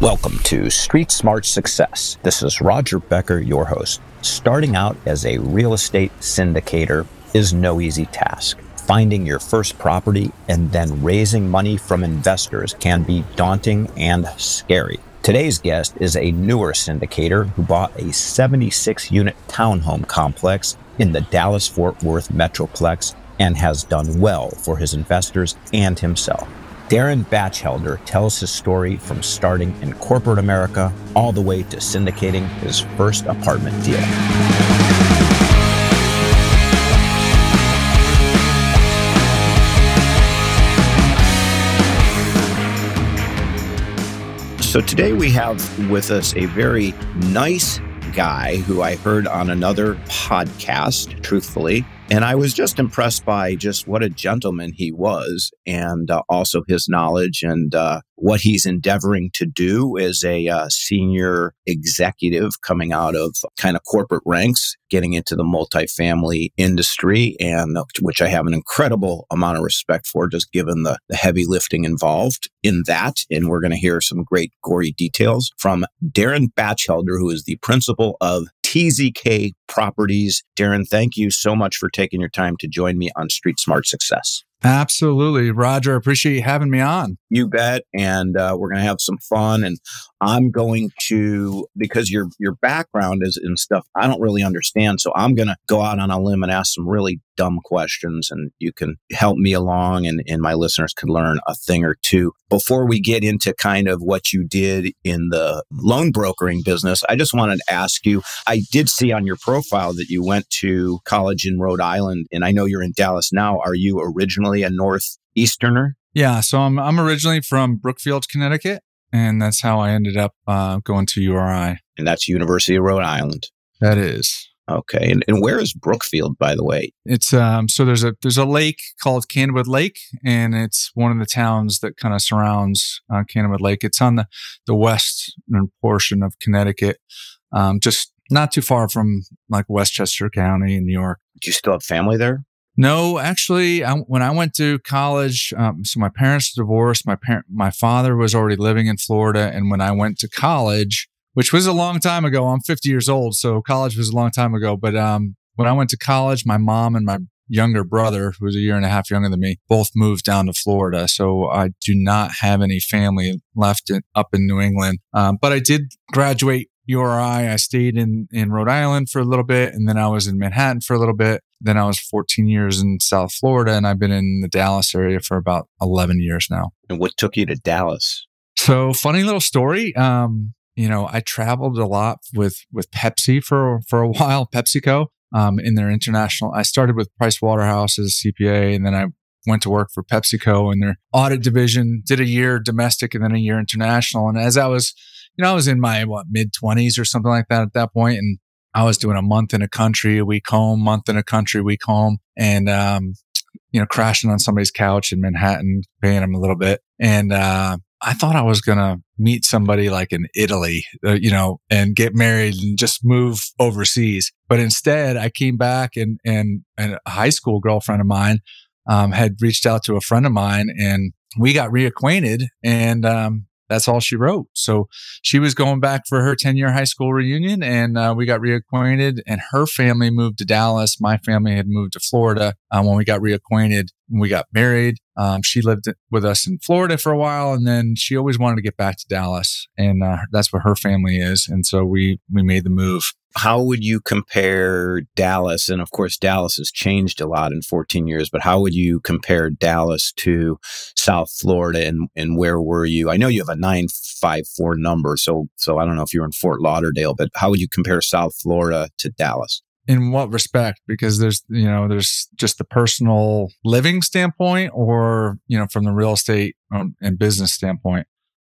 Welcome to Street Smart Success. This is Roger Becker, your host. Starting out as a real estate syndicator is no easy task. Finding your first property and then raising money from investors can be daunting and scary. Today's guest is a newer syndicator who bought a 76 unit townhome complex in the Dallas Fort Worth Metroplex and has done well for his investors and himself. Darren Batchelder tells his story from starting in corporate America all the way to syndicating his first apartment deal. So today we have with us a very nice guy who I heard on another podcast, truthfully, and I was just impressed by just what a gentleman he was and uh, also his knowledge and uh, what he's endeavoring to do as a uh, senior executive coming out of kind of corporate ranks, getting into the multifamily industry, and uh, which I have an incredible amount of respect for, just given the, the heavy lifting involved in that. And we're going to hear some great gory details from Darren Batchelder, who is the principal of TZK Properties. Darren, thank you so much for taking your time to join me on Street Smart Success. Absolutely. Roger, appreciate you having me on. You bet. And uh, we're going to have some fun. And I'm going to, because your, your background is in stuff I don't really understand. So I'm going to go out on a limb and ask some really dumb questions and you can help me along and, and my listeners can learn a thing or two. Before we get into kind of what you did in the loan brokering business, I just wanted to ask you, I did see on your profile that you went to college in Rhode Island and I know you're in Dallas now. Are you originally a Northeasterner? Yeah, so I'm I'm originally from Brookfield, Connecticut, and that's how I ended up uh, going to URI. And that's University of Rhode Island. That is okay. And, and where is Brookfield, by the way? It's um so there's a there's a lake called Candlewood Lake, and it's one of the towns that kind of surrounds uh, Candlewood Lake. It's on the the western portion of Connecticut, um, just not too far from like Westchester County in New York. Do you still have family there? No, actually, I, when I went to college, um, so my parents divorced. My parent, my father was already living in Florida, and when I went to college, which was a long time ago, I'm 50 years old, so college was a long time ago. But um, when I went to college, my mom and my younger brother, who was a year and a half younger than me, both moved down to Florida. So I do not have any family left in, up in New England. Um, but I did graduate URI. I stayed in, in Rhode Island for a little bit, and then I was in Manhattan for a little bit. Then I was 14 years in South Florida, and I've been in the Dallas area for about 11 years now. And what took you to Dallas? So, funny little story. Um, you know, I traveled a lot with with Pepsi for for a while, PepsiCo, um, in their international. I started with Price Waterhouse as a CPA, and then I went to work for PepsiCo in their audit division. Did a year domestic and then a year international. And as I was, you know, I was in my what mid twenties or something like that at that point, and I was doing a month in a country, a week home, month in a country, week home, and um, you know, crashing on somebody's couch in Manhattan, paying them a little bit, and uh, I thought I was gonna meet somebody like in Italy, uh, you know, and get married and just move overseas. But instead, I came back and and, and a high school girlfriend of mine um, had reached out to a friend of mine, and we got reacquainted. And um, that's all she wrote. So she was going back for her 10 year high school reunion and uh, we got reacquainted and her family moved to Dallas. My family had moved to Florida um, when we got reacquainted. We got married. Um, she lived with us in Florida for a while and then she always wanted to get back to Dallas and uh, that's where her family is. And so we, we made the move how would you compare Dallas? And of course, Dallas has changed a lot in 14 years, but how would you compare Dallas to South Florida and, and where were you? I know you have a 954 number, so, so I don't know if you're in Fort Lauderdale, but how would you compare South Florida to Dallas? In what respect because there's you know there's just the personal living standpoint or you know from the real estate um, and business standpoint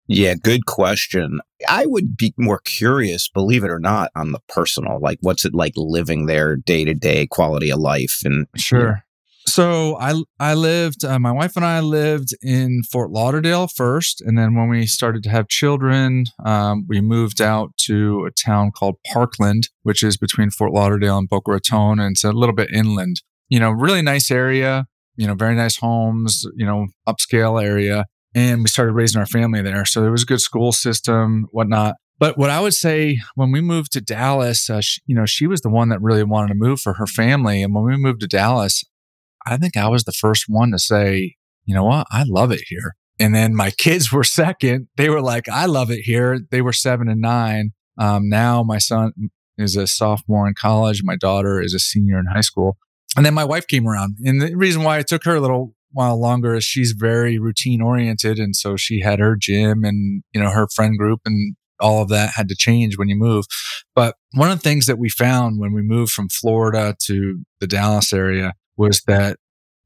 yeah, good question. I would be more curious, believe it or not, on the personal. Like, what's it like living there day to day, quality of life, and sure. So I I lived. Uh, my wife and I lived in Fort Lauderdale first, and then when we started to have children, um, we moved out to a town called Parkland, which is between Fort Lauderdale and Boca Raton, and it's a little bit inland. You know, really nice area. You know, very nice homes. You know, upscale area and we started raising our family there. So there was a good school system, whatnot. But what I would say when we moved to Dallas, uh, she, you know, she was the one that really wanted to move for her family. And when we moved to Dallas, I think I was the first one to say, you know what, I love it here. And then my kids were second. They were like, I love it here. They were seven and nine. Um, now my son is a sophomore in college. My daughter is a senior in high school. And then my wife came around. And the reason why it took her a little while longer is she's very routine oriented. And so she had her gym and, you know, her friend group and all of that had to change when you move. But one of the things that we found when we moved from Florida to the Dallas area was that,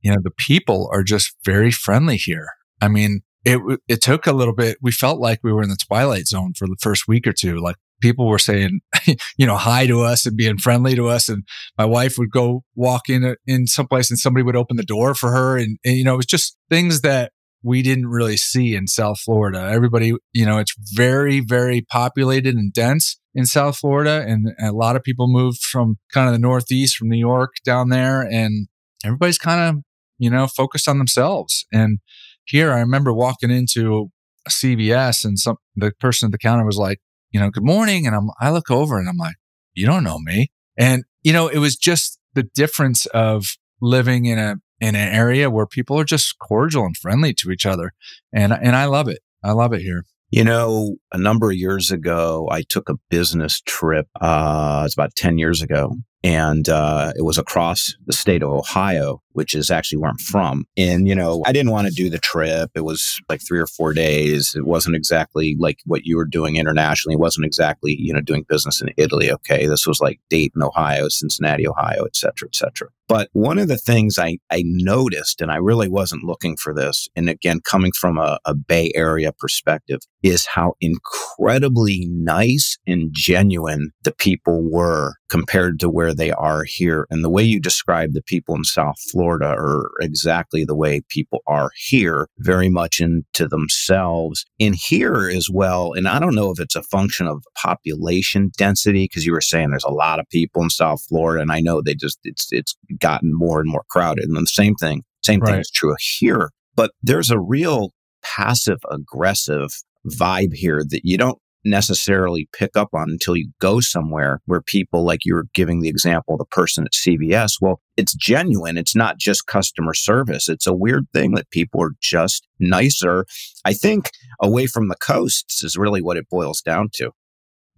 you know, the people are just very friendly here. I mean, it, it took a little bit. We felt like we were in the twilight zone for the first week or two. Like people were saying, you know, hi to us and being friendly to us. And my wife would go walk in uh, in someplace and somebody would open the door for her. And, and, you know, it was just things that we didn't really see in South Florida. Everybody, you know, it's very, very populated and dense in South Florida. And a lot of people moved from kind of the Northeast, from New York down there. And everybody's kind of, you know, focused on themselves. And here I remember walking into a CVS and some, the person at the counter was like, you know, good morning. And I'm, I look over and I'm like, you don't know me. And, you know, it was just the difference of living in a, in an area where people are just cordial and friendly to each other. And, and I love it. I love it here. You know, a number of years ago, I took a business trip. Uh, it's about 10 years ago and uh, it was across the state of Ohio, which is actually where I'm from. And you know, I didn't want to do the trip. It was like three or four days. It wasn't exactly like what you were doing internationally. It wasn't exactly you know doing business in Italy. Okay, this was like Dayton, Ohio, Cincinnati, Ohio, et cetera, et cetera. But one of the things I, I noticed, and I really wasn't looking for this, and again, coming from a, a Bay Area perspective, is how incredibly nice and genuine the people were compared to where they are here. And the way you describe the people in South Florida are exactly the way people are here, very much into themselves. And here as well, and I don't know if it's a function of population density, because you were saying there's a lot of people in South Florida, and I know they just it's it's gotten more and more crowded. And the same thing, same right. thing is true here. But there's a real passive aggressive vibe here that you don't necessarily pick up on until you go somewhere where people, like you were giving the example, the person at CVS, well, it's genuine. It's not just customer service. It's a weird thing that people are just nicer. I think away from the coasts is really what it boils down to.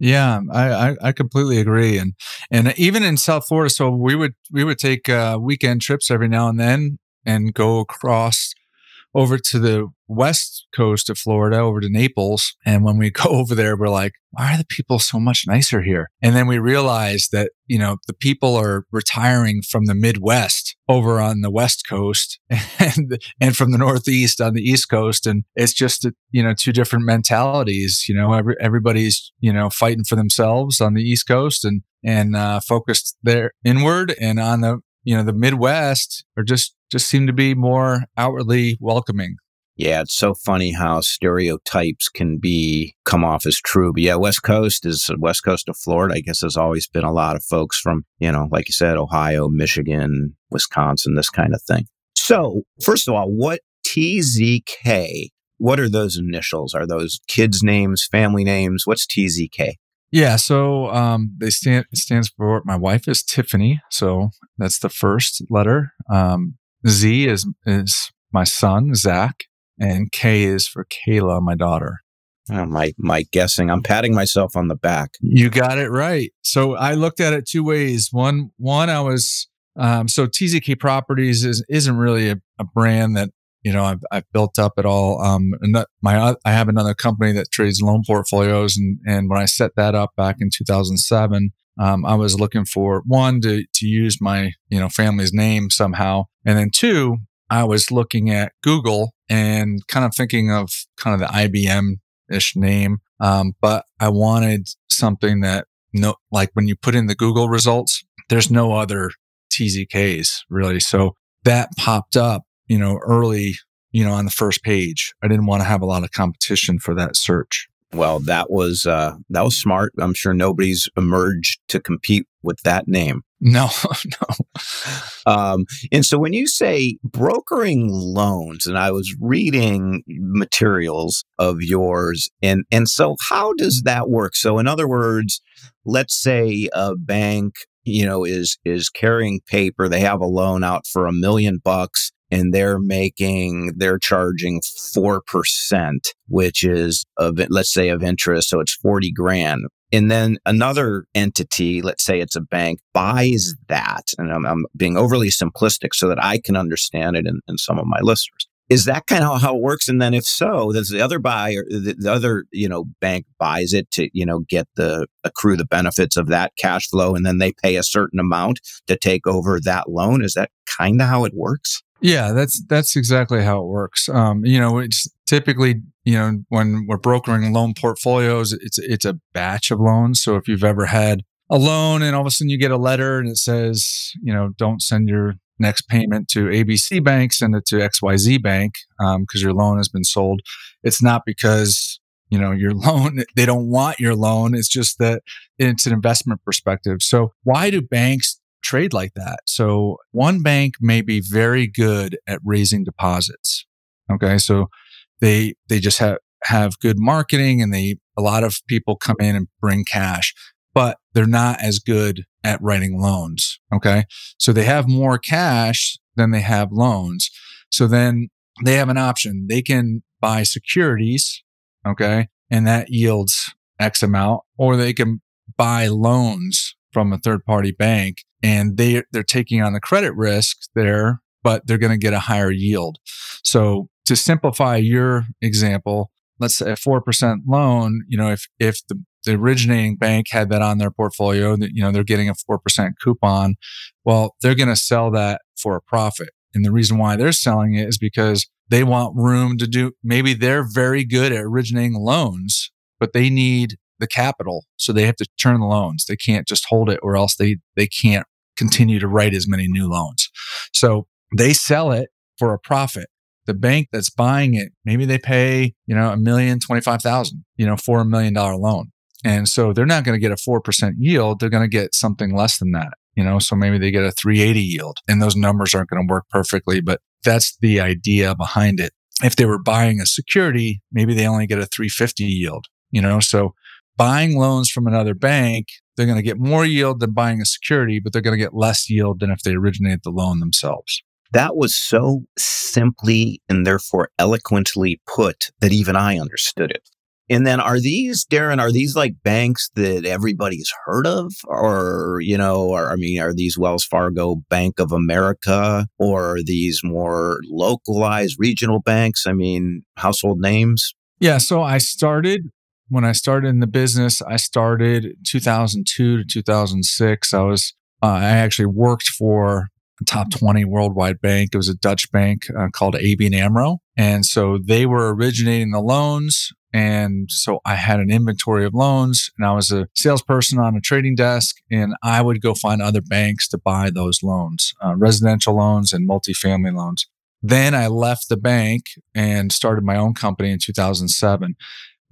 Yeah, I, I, I completely agree, and and even in South Florida, so we would we would take uh, weekend trips every now and then and go across over to the west coast of Florida, over to Naples. And when we go over there, we're like, why are the people so much nicer here? And then we realize that, you know, the people are retiring from the Midwest over on the West Coast and, and from the Northeast on the East Coast. And it's just, you know, two different mentalities. You know, every, everybody's, you know, fighting for themselves on the East Coast and, and uh, focused there inward and on the you know, the Midwest are just just seem to be more outwardly welcoming. Yeah, it's so funny how stereotypes can be come off as true. But yeah, West Coast is West Coast of Florida. I guess there's always been a lot of folks from, you know, like you said, Ohio, Michigan, Wisconsin, this kind of thing. So, first of all, what TZK? What are those initials? Are those kids' names, family names? What's TZK? Yeah, so um, they stand stands for my wife is Tiffany, so that's the first letter. Um, Z is is my son Zach, and K is for Kayla, my daughter. Oh, my my guessing. I'm patting myself on the back. You got it right. So I looked at it two ways. One one I was um, so TZK Properties is isn't really a, a brand that you know I've, I've built up at all. Um, and my I have another company that trades loan portfolios, and and when I set that up back in 2007, um, I was looking for one to to use my you know family's name somehow, and then two, I was looking at Google and kind of thinking of kind of the IBM ish name, um, but I wanted something that no like when you put in the Google results, there's no other TZKs really, so that popped up you know, early, you know, on the first page. I didn't want to have a lot of competition for that search. Well, that was uh, that was smart. I'm sure nobody's emerged to compete with that name. No, no. Um, and so when you say brokering loans, and I was reading materials of yours, and and so how does that work? So in other words, let's say a bank, you know, is is carrying paper. They have a loan out for a million bucks and they're making they're charging 4% which is of let's say of interest so it's 40 grand. And then another entity let's say it's a bank buys that and i'm, I'm being overly simplistic so that i can understand it and, some of my listeners. Is that kind of how it works? And then if so does the other buyer the, the, other you know bank buys it to you know get the accrue the benefits of that cash flow and then they pay a certain amount to take over that loan? Is that kind of how it works yeah, that's that's exactly how it works. Um, you know, it's typically you know when we're brokering loan portfolios, it's it's a batch of loans. So if you've ever had a loan and all of a sudden you get a letter and it says, you know, don't send your next payment to ABC Bank, send it to XYZ Bank because um, your loan has been sold. It's not because you know your loan they don't want your loan it's just that it's an investment perspective so why do banks trade like that. So one bank may be very good at raising deposits. Okay. So they, they just have, have good marketing and they, a lot of people come in and bring cash, but they're not as good at writing loans. Okay. So they have more cash than they have loans. So then they have an option. They can buy securities. Okay. And that yields X amount, or they can buy loans from a third party bank and they they're taking on the credit risk there, but they're going to get a higher yield. So to simplify your example, let's say a 4% loan, you know, if if the the originating bank had that on their portfolio, that you know they're getting a 4% coupon, well, they're going to sell that for a profit. And the reason why they're selling it is because they want room to do maybe they're very good at originating loans, but they need the capital. So they have to turn the loans. They can't just hold it or else they they can't continue to write as many new loans. So they sell it for a profit. The bank that's buying it, maybe they pay, you know, a million twenty five thousand, you know, for a million dollar loan. And so they're not going to get a 4% yield. They're going to get something less than that, you know, so maybe they get a 380 yield and those numbers aren't going to work perfectly, but that's the idea behind it. If they were buying a security, maybe they only get a 350 yield, you know, so buying loans from another bank, they're going to get more yield than buying a security, but they're going to get less yield than if they originate the loan themselves. That was so simply and therefore eloquently put that even I understood it. And then are these, Darren, are these like banks that everybody's heard of? Or, you know, or, I mean, are these Wells Fargo, Bank of America, or are these more localized regional banks? I mean, household names? Yeah. So I started when I started in the business, I started 2002 to 2006. I was, uh, I actually worked for a top 20 worldwide bank. It was a Dutch bank uh, called ABN AMRO. And so they were originating the loans. And so I had an inventory of loans and I was a salesperson on a trading desk and I would go find other banks to buy those loans, uh, residential loans and multifamily loans. Then I left the bank and started my own company in 2007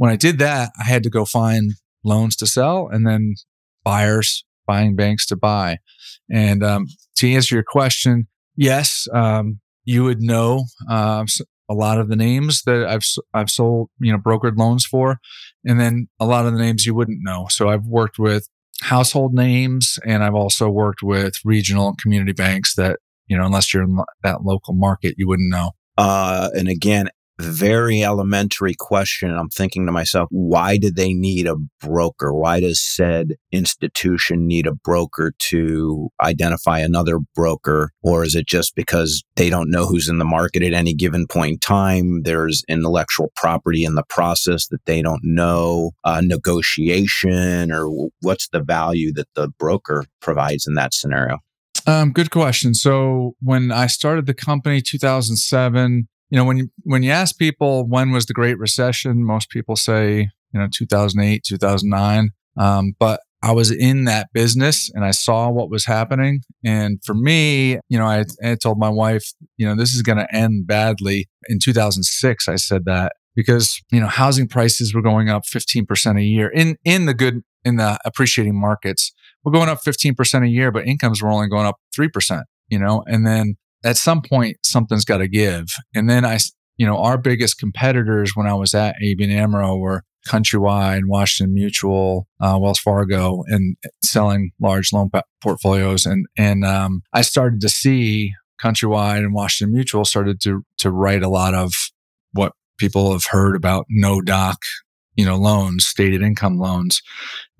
when I did that, I had to go find loans to sell and then buyers buying banks to buy. And um, to answer your question, yes, um, you would know uh, a lot of the names that I've I've sold, you know, brokered loans for, and then a lot of the names you wouldn't know. So I've worked with household names, and I've also worked with regional community banks that you know, unless you're in that local market, you wouldn't know. Uh, and again, very elementary question. I'm thinking to myself, why do they need a broker? Why does said institution need a broker to identify another broker? Or is it just because they don't know who's in the market at any given point in time? There's intellectual property in the process that they don't know, uh, negotiation, or what's the value that the broker provides in that scenario? Um, good question. So when I started the company 2007, you know when you when you ask people when was the great recession most people say you know 2008 2009 um, but i was in that business and i saw what was happening. And for me you know i, I told my wife you know this is going to end badly. In 2006 i said that because, you know, housing prices were going up 15% a year in, in the good, in the appreciating markets. We're going up 15% a year, but incomes were only going up 3%, you know, and then at some point something's got to give. And then I, you know, our biggest competitors when I was at ABN AMRO were Countrywide, and Washington Mutual, uh, Wells Fargo, and selling large loan portfolios. And and um, I started to see Countrywide and Washington Mutual started to to write a lot of what people have heard about no doc, you know, loans, stated income loans,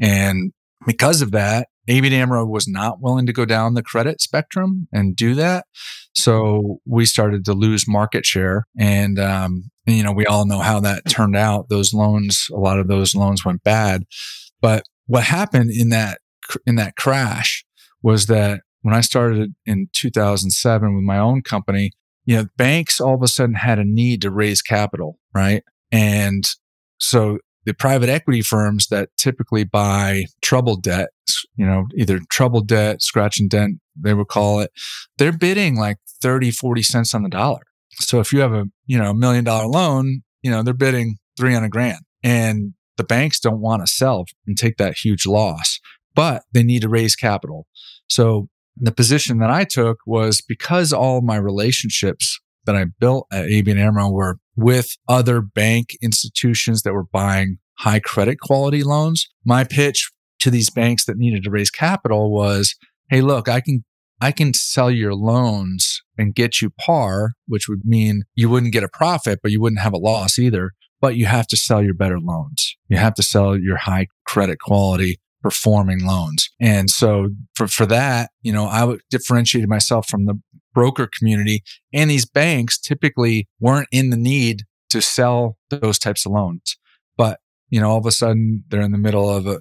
and because of that, ABN AMRO was not willing to go down the credit spectrum and do that. So we started to lose market share. And, um, you know, we all know how that turned out. Those loans, a lot of those loans went bad. But what happened in that, in that crash was that when I started in 2007 with my own company, you know, banks all of a sudden had a need to raise capital, right? And so the private equity firms that typically buy troubled debt, you know, either troubled debt, scratch and dent, they would call it, they're bidding like 30, 40 cents on the dollar. So if you have a, you know, a million dollar loan, you know, they're bidding 300 grand and the banks don't want to sell and take that huge loss, but they need to raise capital. So the position that I took was because all my relationships that I built at ABN AMRO were with other bank institutions that were buying high credit quality loans. My pitch to these banks that needed to raise capital was, Hey, look, I can, I can sell your loans and get you par, which would mean you wouldn't get a profit, but you wouldn't have a loss either. But you have to sell your better loans. You have to sell your high credit quality performing loans. And so for, for that, you know, I differentiated myself from the broker community and these banks typically weren't in the need to sell those types of loans. But, you know, all of a sudden they're in the middle of a,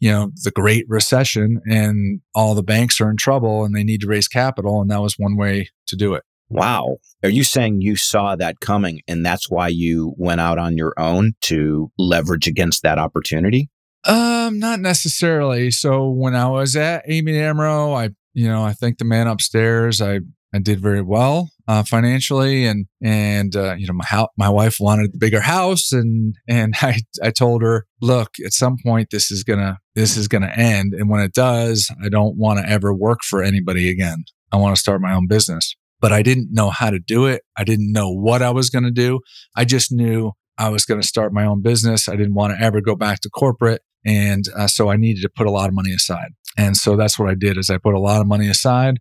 you know, the great recession and all the banks are in trouble and they need to raise capital. And that was one way to do it. Wow. Are you saying you saw that coming and that's why you went out on your own to leverage against that opportunity? Um, not necessarily. So when I was at ABN AMRO, I, you know, I think the man upstairs, I, I did very well uh, financially, and and uh, you know my house, my wife wanted the bigger house, and and I I told her, look, at some point this is gonna this is gonna end, and when it does, I don't want to ever work for anybody again. I want to start my own business, but I didn't know how to do it. I didn't know what I was gonna do. I just knew I was going to start my own business. I didn't want to ever go back to corporate. And uh, so I needed to put a lot of money aside. And so that's what I did is I put a lot of money aside.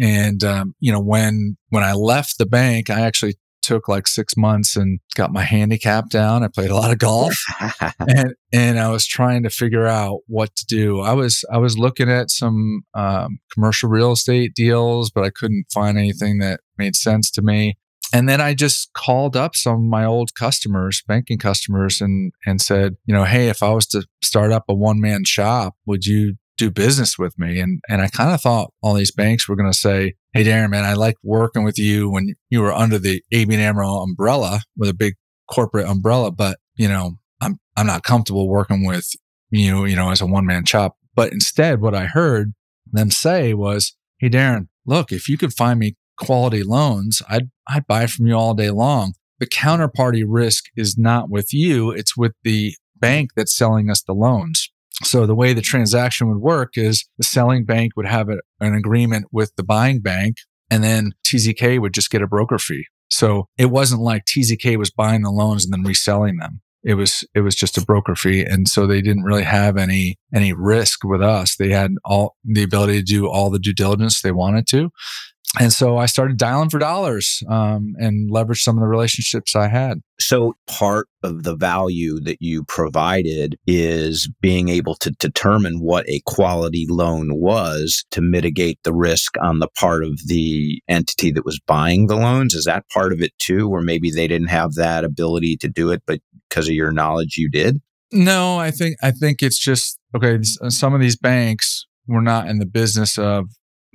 And, um, you know, when, when I left the bank, I actually took like six months and got my handicap down. I played a lot of golf and, and I was trying to figure out what to do. I was, I was looking at some, um, commercial real estate deals, but I couldn't find anything that made sense to me and then I just called up some of my old customers, banking customers, and and said, you know, hey, if I was to start up a one man shop, would you do business with me? And and I kind of thought all these banks were going to say, hey, Darren, man, I liked working with you when you were under the ABN AMRO umbrella with a big corporate umbrella, but you know, I'm I'm not comfortable working with you, you know, as a one man shop. But instead, what I heard them say was, hey, Darren, look, if you could find me quality loans, I'd, I'd buy from you all day long. The counterparty risk is not with you. It's with the bank that's selling us the loans. So the way the transaction would work is the selling bank would have a, an agreement with the buying bank and then TZK would just get a broker fee. So it wasn't like TZK was buying the loans and then reselling them. It was it was just a broker fee, and so they didn't really have any any risk with us. They had all the ability to do all the due diligence they wanted to, and so I started dialing for dollars um, and leveraged some of the relationships I had. So part of the value that you provided is being able to determine what a quality loan was to mitigate the risk on the part of the entity that was buying the loans. Is that part of it too, where maybe they didn't have that ability to do it, but because of your knowledge, you did? No, I think I think it's just okay. Some of these banks were not in the business of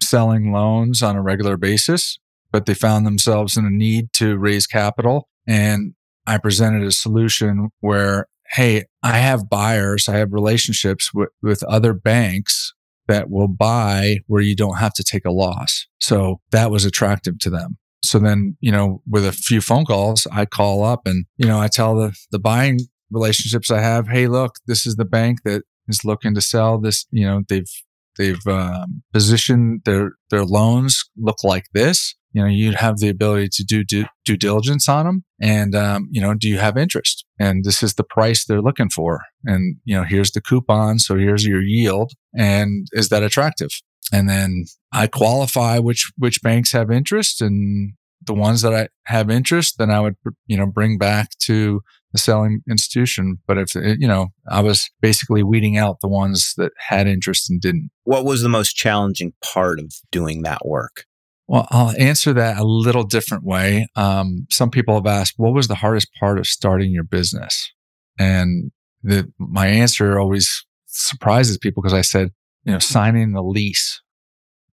selling loans on a regular basis, but they found themselves in a need to raise capital. And I presented a solution where, hey, I have buyers, I have relationships with, with other banks that will buy where you don't have to take a loss. So that was attractive to them. So then, you know, with a few phone calls, I call up and, you know, I tell the, the buying relationships I have, Hey, look, this is the bank that is looking to sell this. You know, they've, they've um, positioned their, their loans look like this. You know, you'd have the ability to do due, due diligence on them. And, um, you know, do you have interest? And this is the price they're looking for. And, you know, here's the coupon. So here's your yield. And is that attractive? And then I qualify which, which banks have interest and the ones that I have interest, then I would, you know, bring back to the selling institution. But if, you know, I was basically weeding out the ones that had interest and didn't. What was the most challenging part of doing that work? Well, I'll answer that a little different way. Um, some people have asked, what was the hardest part of starting your business? And the, my answer always surprises people because I said, you know, signing the lease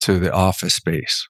to the office space.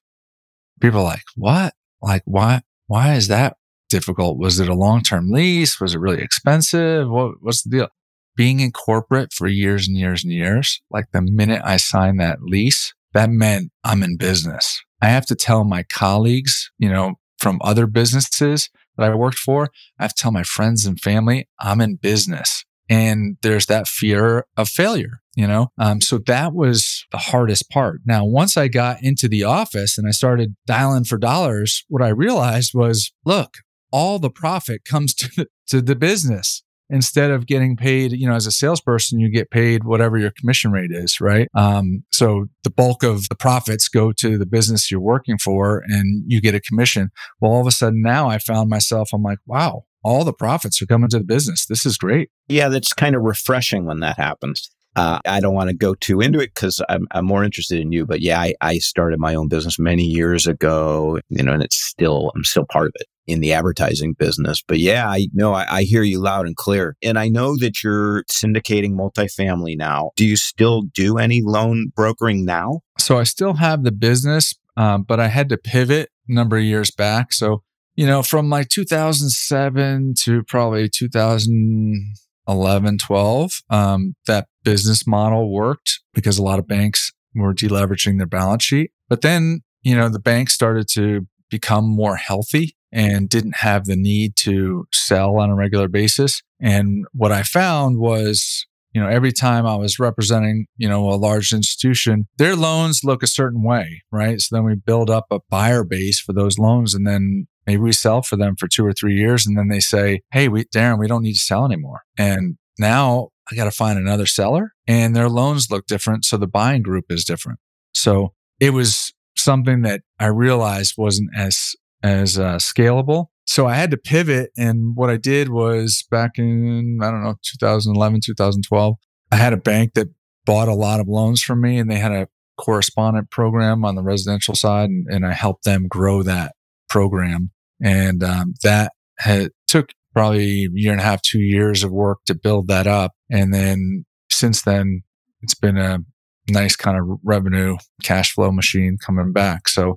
People are like, what? Like, why, why is that difficult? Was it a long-term lease? Was it really expensive? What, what's the deal? Being in corporate for years and years and years, like the minute I signed that lease, that meant I'm in business. I have to tell my colleagues, you know, from other businesses that I worked for, I have to tell my friends and family, I'm in business. And there's that fear of failure, you know? Um, so that was the hardest part. Now, once I got into the office and I started dialing for dollars, what I realized was, look, all the profit comes to the, to the business instead of getting paid, you know, as a salesperson, you get paid whatever your commission rate is, right? Um, so the bulk of the profits go to the business you're working for and you get a commission. Well, all of a sudden now I found myself, I'm like, wow, all the profits are coming to the business. This is great. Yeah, that's kind of refreshing when that happens. Uh, I don't want to go too into it because I'm, I'm, more interested in you. But yeah, I, I, started my own business many years ago, you know, and it's still, I'm still part of it in the advertising business. But yeah, I know I, I hear you loud and clear. And I know that you're syndicating multifamily now. Do you still do any loan brokering now? So I still have the business, um, but I had to pivot a number of years back. So you know, from like 2007 to probably 2011, 12, um, that business model worked because a lot of banks were deleveraging their balance sheet. But then, you know, the banks started to become more healthy and didn't have the need to sell on a regular basis. And what I found was you know, every time I was representing, you know, a large institution, their loans look a certain way, right? So then we build up a buyer base for those loans and then maybe we sell for them for two or three years and then they say, Hey, we, Darren, we don't need to sell anymore. And now I got to find another seller and their loans look different. So the buying group is different. So it was something that I realized wasn't as, as uh, scalable so I had to pivot. And what I did was back in, I don't know, 2011, 2012, I had a bank that bought a lot of loans from me and they had a correspondent program on the residential side. And, and I helped them grow that program. And um, that had, took probably a year and a half, two years of work to build that up. And then since then, it's been a nice kind of revenue cash flow machine coming back. So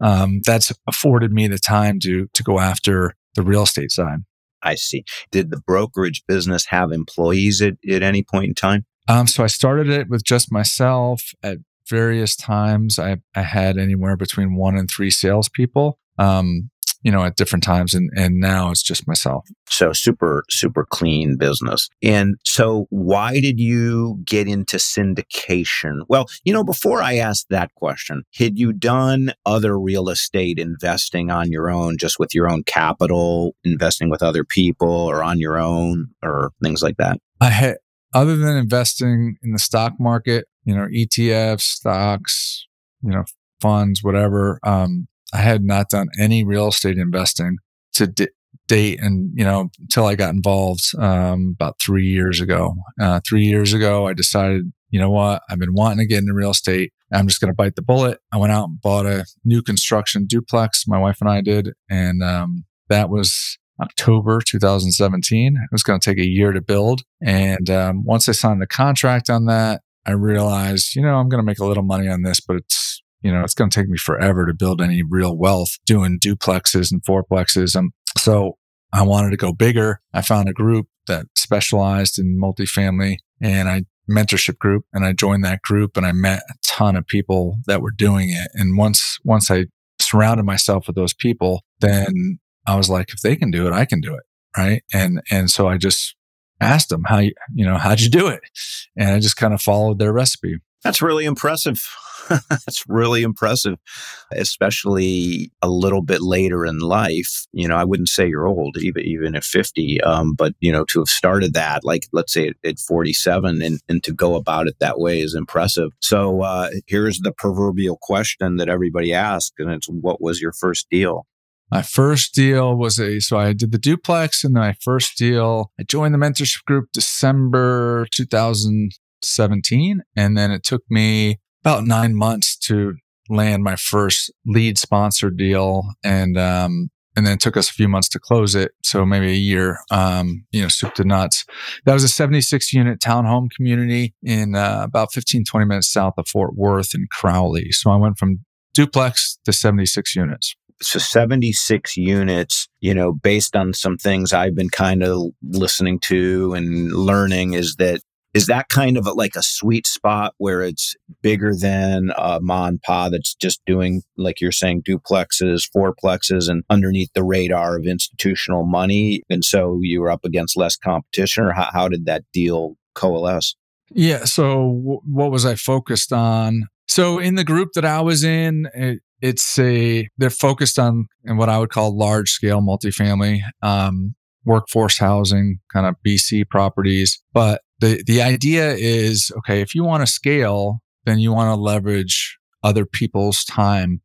um, that's afforded me the time to to go after the real estate side. I see. Did the brokerage business have employees at, at any point in time? Um, so I started it with just myself. At various times, I, I had anywhere between one and three salespeople. Um, you know, at different times. And, and now it's just myself. So super, super clean business. And so why did you get into syndication? Well, you know, before I asked that question, had you done other real estate investing on your own, just with your own capital, investing with other people or on your own or things like that? I had, other than investing in the stock market, you know, ETFs, stocks, you know, funds, whatever. Um, I had not done any real estate investing to d- date and you know until i got involved um, about three years ago. Uh, three years ago i decided you know what? I've been wanting to get into real estate. I'm just going to bite the bullet. I went out and bought a new construction duplex my wife and i did and um, that was october 2017 it was going to take a year to build and um, once i signed the contract on that i realized you know i'm going to make a little money on this but it's you know, it's going to take me forever to build any real wealth doing duplexes and fourplexes. And so I wanted to go bigger. I found a group that specialized in multifamily and I mentorship group and I joined that group and I met a ton of people that were doing it. And once, once I surrounded myself with those people, then I was like, if they can do it, I can do it. Right. And, and so I just asked them how you, you know, how'd you do it? And I just kind of followed their recipe. That's really impressive. That's really impressive, especially a little bit later in life. You know, I wouldn't say you're old, even even at 50, um, but you know, to have started that, like let's say at, at 47, and, and to go about it that way is impressive. So uh, here's the proverbial question that everybody asks, and it's, "What was your first deal?" My first deal was a so I did the duplex, and my first deal I joined the mentorship group December 2017, and then it took me about nine months to land my first lead sponsor deal, and um, and then it took us a few months to close it. So maybe a year, um, you know, soup to nuts. That was a 76 unit townhome community in uh, about 15, 20 minutes south of Fort Worth in Crowley. So I went from duplex to 76 units so 76 units, you know, based on some things I've been kind of listening to and learning is that is that kind of a, like a sweet spot where it's bigger than a mon pa that's just doing like you're saying duplexes fourplexes and underneath the radar of institutional money and so you were up against less competition or how, how did that deal coalesce yeah so w- what was i focused on so in the group that i was in it, it's a they're focused on in what I would call large scale multifamily um, workforce housing, kind of BC properties. But the the idea is okay if you want to scale, then you want to leverage other people's time,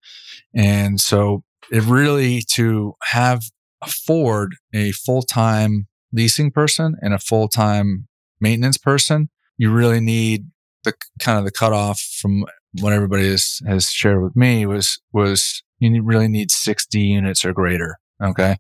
and so it really to have afford a full time leasing person and a full time maintenance person, you really need the kind of the cutoff from what everybody has, has shared with me was was you really need 60 units or greater. Okay.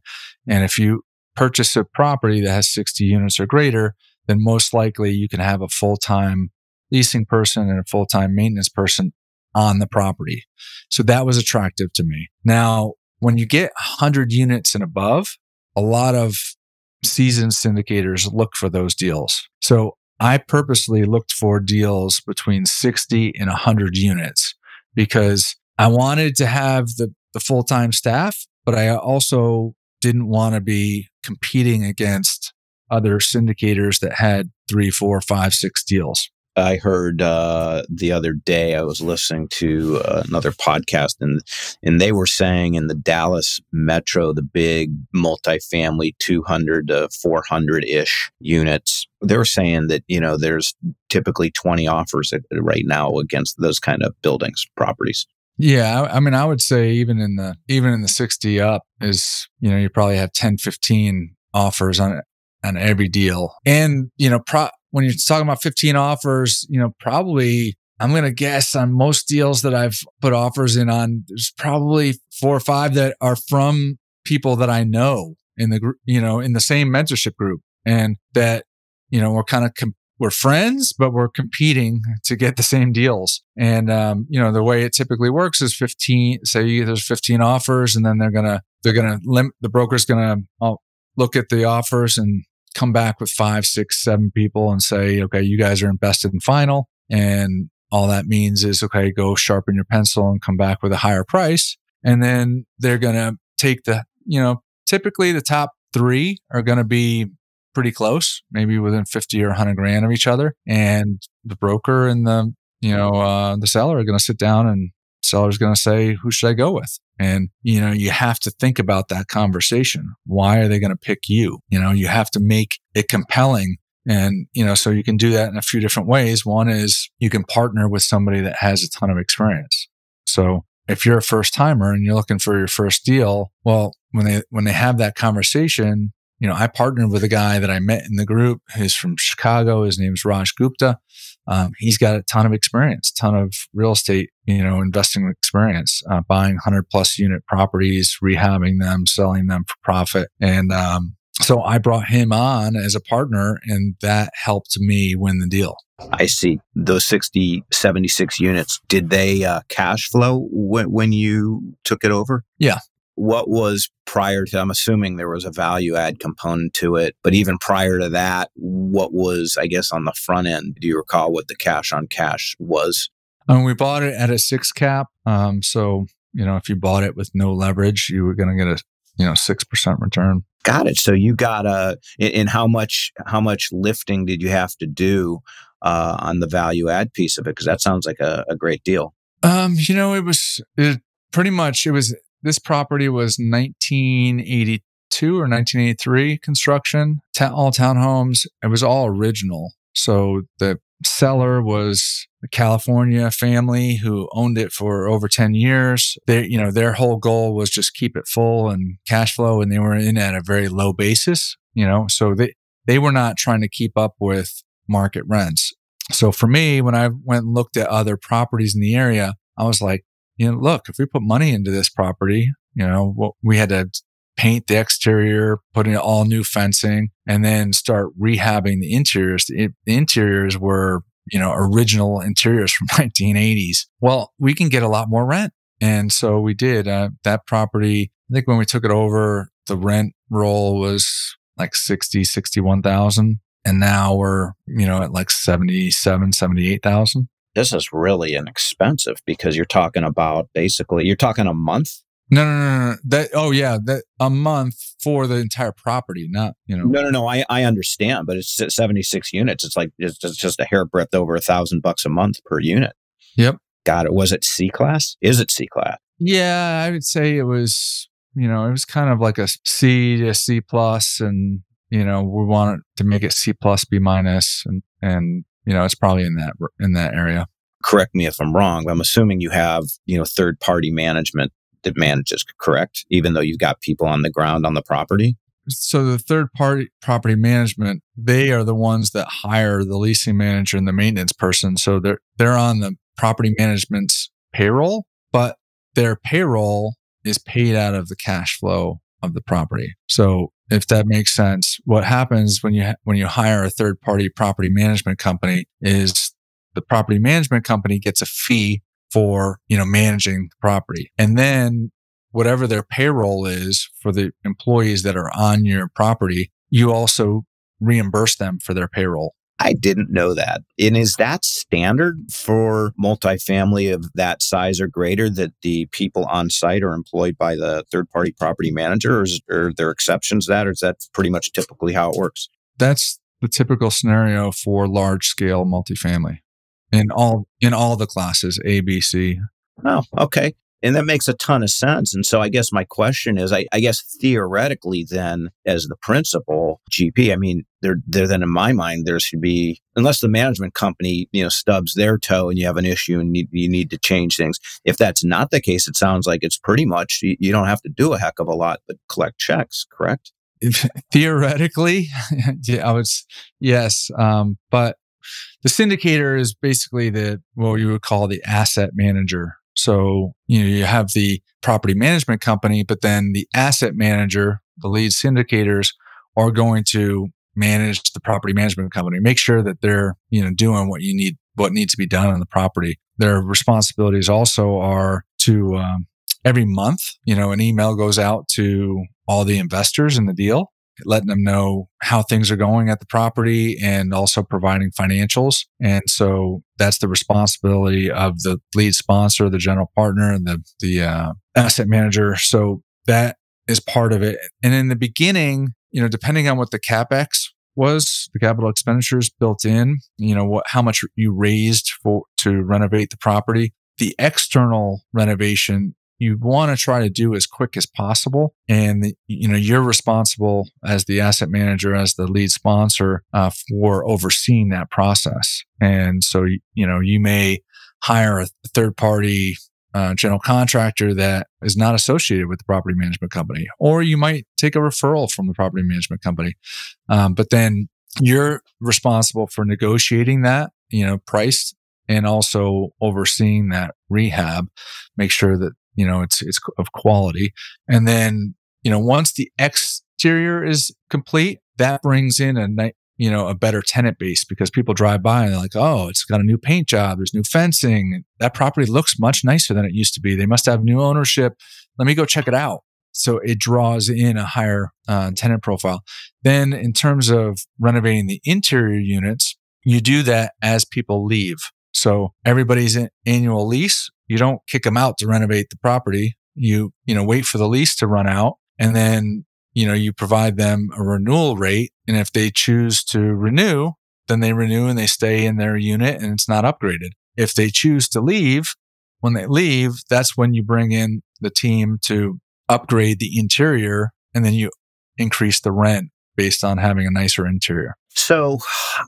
And if you purchase a property that has 60 units or greater, then most likely you can have a full time leasing person and a full time maintenance person on the property. So that was attractive to me. Now, when you get 100 units and above, a lot of seasoned syndicators look for those deals. So I purposely looked for deals between 60 and 100 units because I wanted to have the, the full time staff, but I also didn't want to be competing against other syndicators that had three, four, five, six deals. I heard uh, the other day I was listening to uh, another podcast and and they were saying in the Dallas metro, the big multifamily 200 to 400 ish units, they were saying that you know there's typically 20 offers right now against those kind of buildings properties. Yeah, I, I mean, I would say even in the even in the 60 up is you know you probably have 10, 15 offers on on every deal, and you know pro- when you're talking about 15 offers, you know, probably I'm going to guess on most deals that I've put offers in on, there's probably four or five that are from people that I know in the group, you know, in the same mentorship group and that, you know, we're kind of, com- we're friends, but we're competing to get the same deals. And, um, you know, the way it typically works is 15, say there's 15 offers and then they're going to, they're going to limit, the broker's going to uh, look at the offers and come back with five, six, seven people and say, okay, you guys are invested in final. And all that means is, okay, go sharpen your pencil and come back with a higher price. And then they're going to take the, you know, typically the top three are going to be pretty close, maybe within 50 or 100 grand of each other. And the broker and the, you know, uh, the seller are going to sit down and seller's going to say, who should I go with? And, you know, you have to think about that conversation. Why are they going to pick you? You know, you have to make it compelling. And, you know, so you can do that in a few different ways. One is you can partner with somebody that has a ton of experience. So if you're a first timer and you're looking for your first deal, well, when they, when they have that conversation, you know, I partnered with a guy that I met in the group who's from Chicago. His name's Raj Gupta. Um, he's got a ton of experience, ton of real estate, you know, investing experience, uh, buying hundred plus unit properties, rehabbing them, selling them for profit. And, um, so I brought him on as a partner and that helped me win the deal. I see those 60, 76 units. Did they uh, cash flow when, when you took it over? Yeah what was prior to i'm assuming there was a value add component to it but even prior to that what was i guess on the front end do you recall what the cash on cash was um, we bought it at a six cap um, so you know, if you bought it with no leverage, you were going to get a, you know, 6% return. Got it. So you got a, in how much, how much lifting did you have to do uh, on the value add piece of it? Because that sounds like a, a great deal. Um, you know, it was it pretty much, it was, this property was 1982 or 1983 construction, all townhomes. It was all original. So the seller was a California family who owned it for over 10 years. They, you know, their whole goal was just keep it full and cash flow and they were in at a very low basis, you know, so they, they were not trying to keep up with market rents. So for me, when I went and looked at other properties in the area, I was like, you know, look, if we put money into this property, you know, we had to paint the exterior, put in all new fencing, and then start rehabbing the interiors. The, interiors were, you know, original interiors from 1980s. Well, we can get a lot more rent. And so we did. Uh, that property, I think when we took it over, the rent roll was like 60, 61,000. And now we're, you know, at like 77, 78,000. This is really inexpensive because you're talking about basically, you're talking a month no, no, no, no. That oh yeah, that a month for the entire property, not you know. No, no, no. I, I understand, but it's seventy six units. It's like it's just, just a hair breadth over a thousand bucks a month per unit. Yep. Got it. Was it C class? Is it C class? Yeah, I would say it was. You know, it was kind of like a C to C plus, and you know, we wanted to make it C plus, B minus, and and you know, it's probably in that in that area. Correct me if I'm wrong. But I'm assuming you have you know third party management that manages, correct? Even though you've got people on the ground on the property? So the third party property management, they are the ones that hire the leasing manager and the maintenance person. So they're they're on the property management's payroll, but their payroll is paid out of the cash flow of the property. So if that makes sense, what happens when you when you hire a third party property management company is the property management company gets a fee for, you know, managing the property. And then whatever their payroll is for the employees that are on your property, you also reimburse them for their payroll. I didn't know that. And is that standard for multifamily of that size or greater that the people on site are employed by the third party property manager? Or is, are there exceptions to that? Or is that pretty much typically how it works? That's the typical scenario for large scale multifamily in all in all the classes A, B, C. Oh, okay. And that makes a ton of sense. And so I guess my question is, I, I guess theoretically, then, as the principal GP, I mean, there, there then in my mind, there should be, unless the management company, you know, stubs their toe and you have an issue and you, you need to change things. If that's not the case, it sounds like it's pretty much, you, you don't have to do a heck of a lot, but collect checks, correct? Theoretically, I was, yes. Um, but the syndicator is basically the what you would call the asset manager. So, you know, you have the property management company, but then the asset manager, the lead syndicators are going to manage the property management company, make sure that they're, you know, doing what you need, what needs to be done on the property. Their responsibilities also are to, um, every month, you know, an email goes out to all the investors in the deal letting them know how things are going at the property and also providing financials. And so that's the responsibility of the lead sponsor, the general partner, and the, the uh, asset manager. So that is part of it. And in the beginning, you know, depending on what the capex was, the capital expenditures built in, you know, what, how much you raised for to renovate the property. The external renovation you want to try to do as quick as possible. And, you know, you're responsible as the asset manager, as the lead sponsor uh, for overseeing that process. And so, you know, you may hire a third party uh, general contractor that is not associated with the property management company, or you might take a referral from the property management company. Um, but then you're responsible for negotiating that, you know, price and also overseeing that rehab, make sure that you know, it's, it's of quality. And then, you know, once the exterior is complete, that brings in a night, you know, a better tenant base because people drive by and they're like, oh, it's got a new paint job. There's new fencing. That property looks much nicer than it used to be. They must have new ownership. Let me go check it out. So it draws in a higher uh, tenant profile. Then, in terms of renovating the interior units, you do that as people leave. So everybody's annual lease you don't kick them out to renovate the property. You, you know, wait for the lease to run out and then, you know, you provide them a renewal rate. And if they choose to renew, then they renew and they stay in their unit and it's not upgraded. If they choose to leave, when they leave, that's when you bring in the team to upgrade the interior and then you increase the rent based on having a nicer interior. So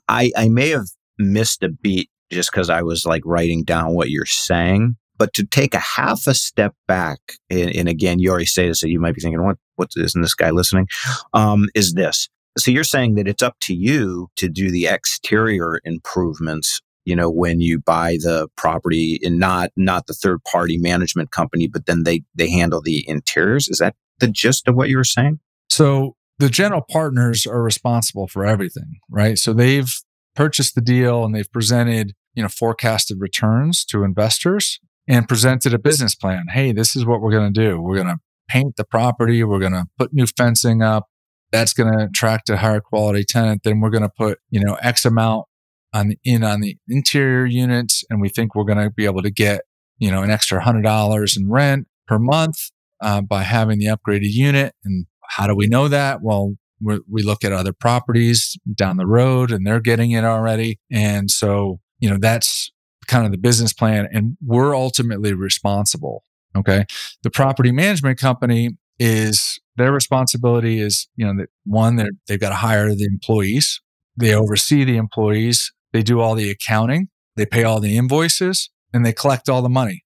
I, I may have missed a beat just because I was like writing down what you're saying. But to take a half a step back, and, and again, you already say this, so you might be thinking, what, what isn't this guy listening? Um, is this. So you're saying that it's up to you to do the exterior improvements you know when you buy the property and not not the third party management company but then they they handle the interiors is that the gist of what you were saying so the general partners are responsible for everything right so they've purchased the deal and they've presented you know forecasted returns to investors and presented a business plan. Hey this is what we're going to do. We're going to paint the property. We're going to put new fencing up. That's going to attract a higher quality tenant. Then we're going to put you know x amount on the, in on the interior units, and we think we're going to be able to get you know an extra hundred dollars in rent per month uh, by having the upgraded unit. And how do we know that? Well, we look at other properties down the road, and they're getting it already, and so you know that's kind of the business plan, and we're ultimately responsible. Okay, the property management company is their responsibility is you know that one they've got to hire the employees they oversee the employees they do all the accounting, they pay all the invoices, and they collect all the money.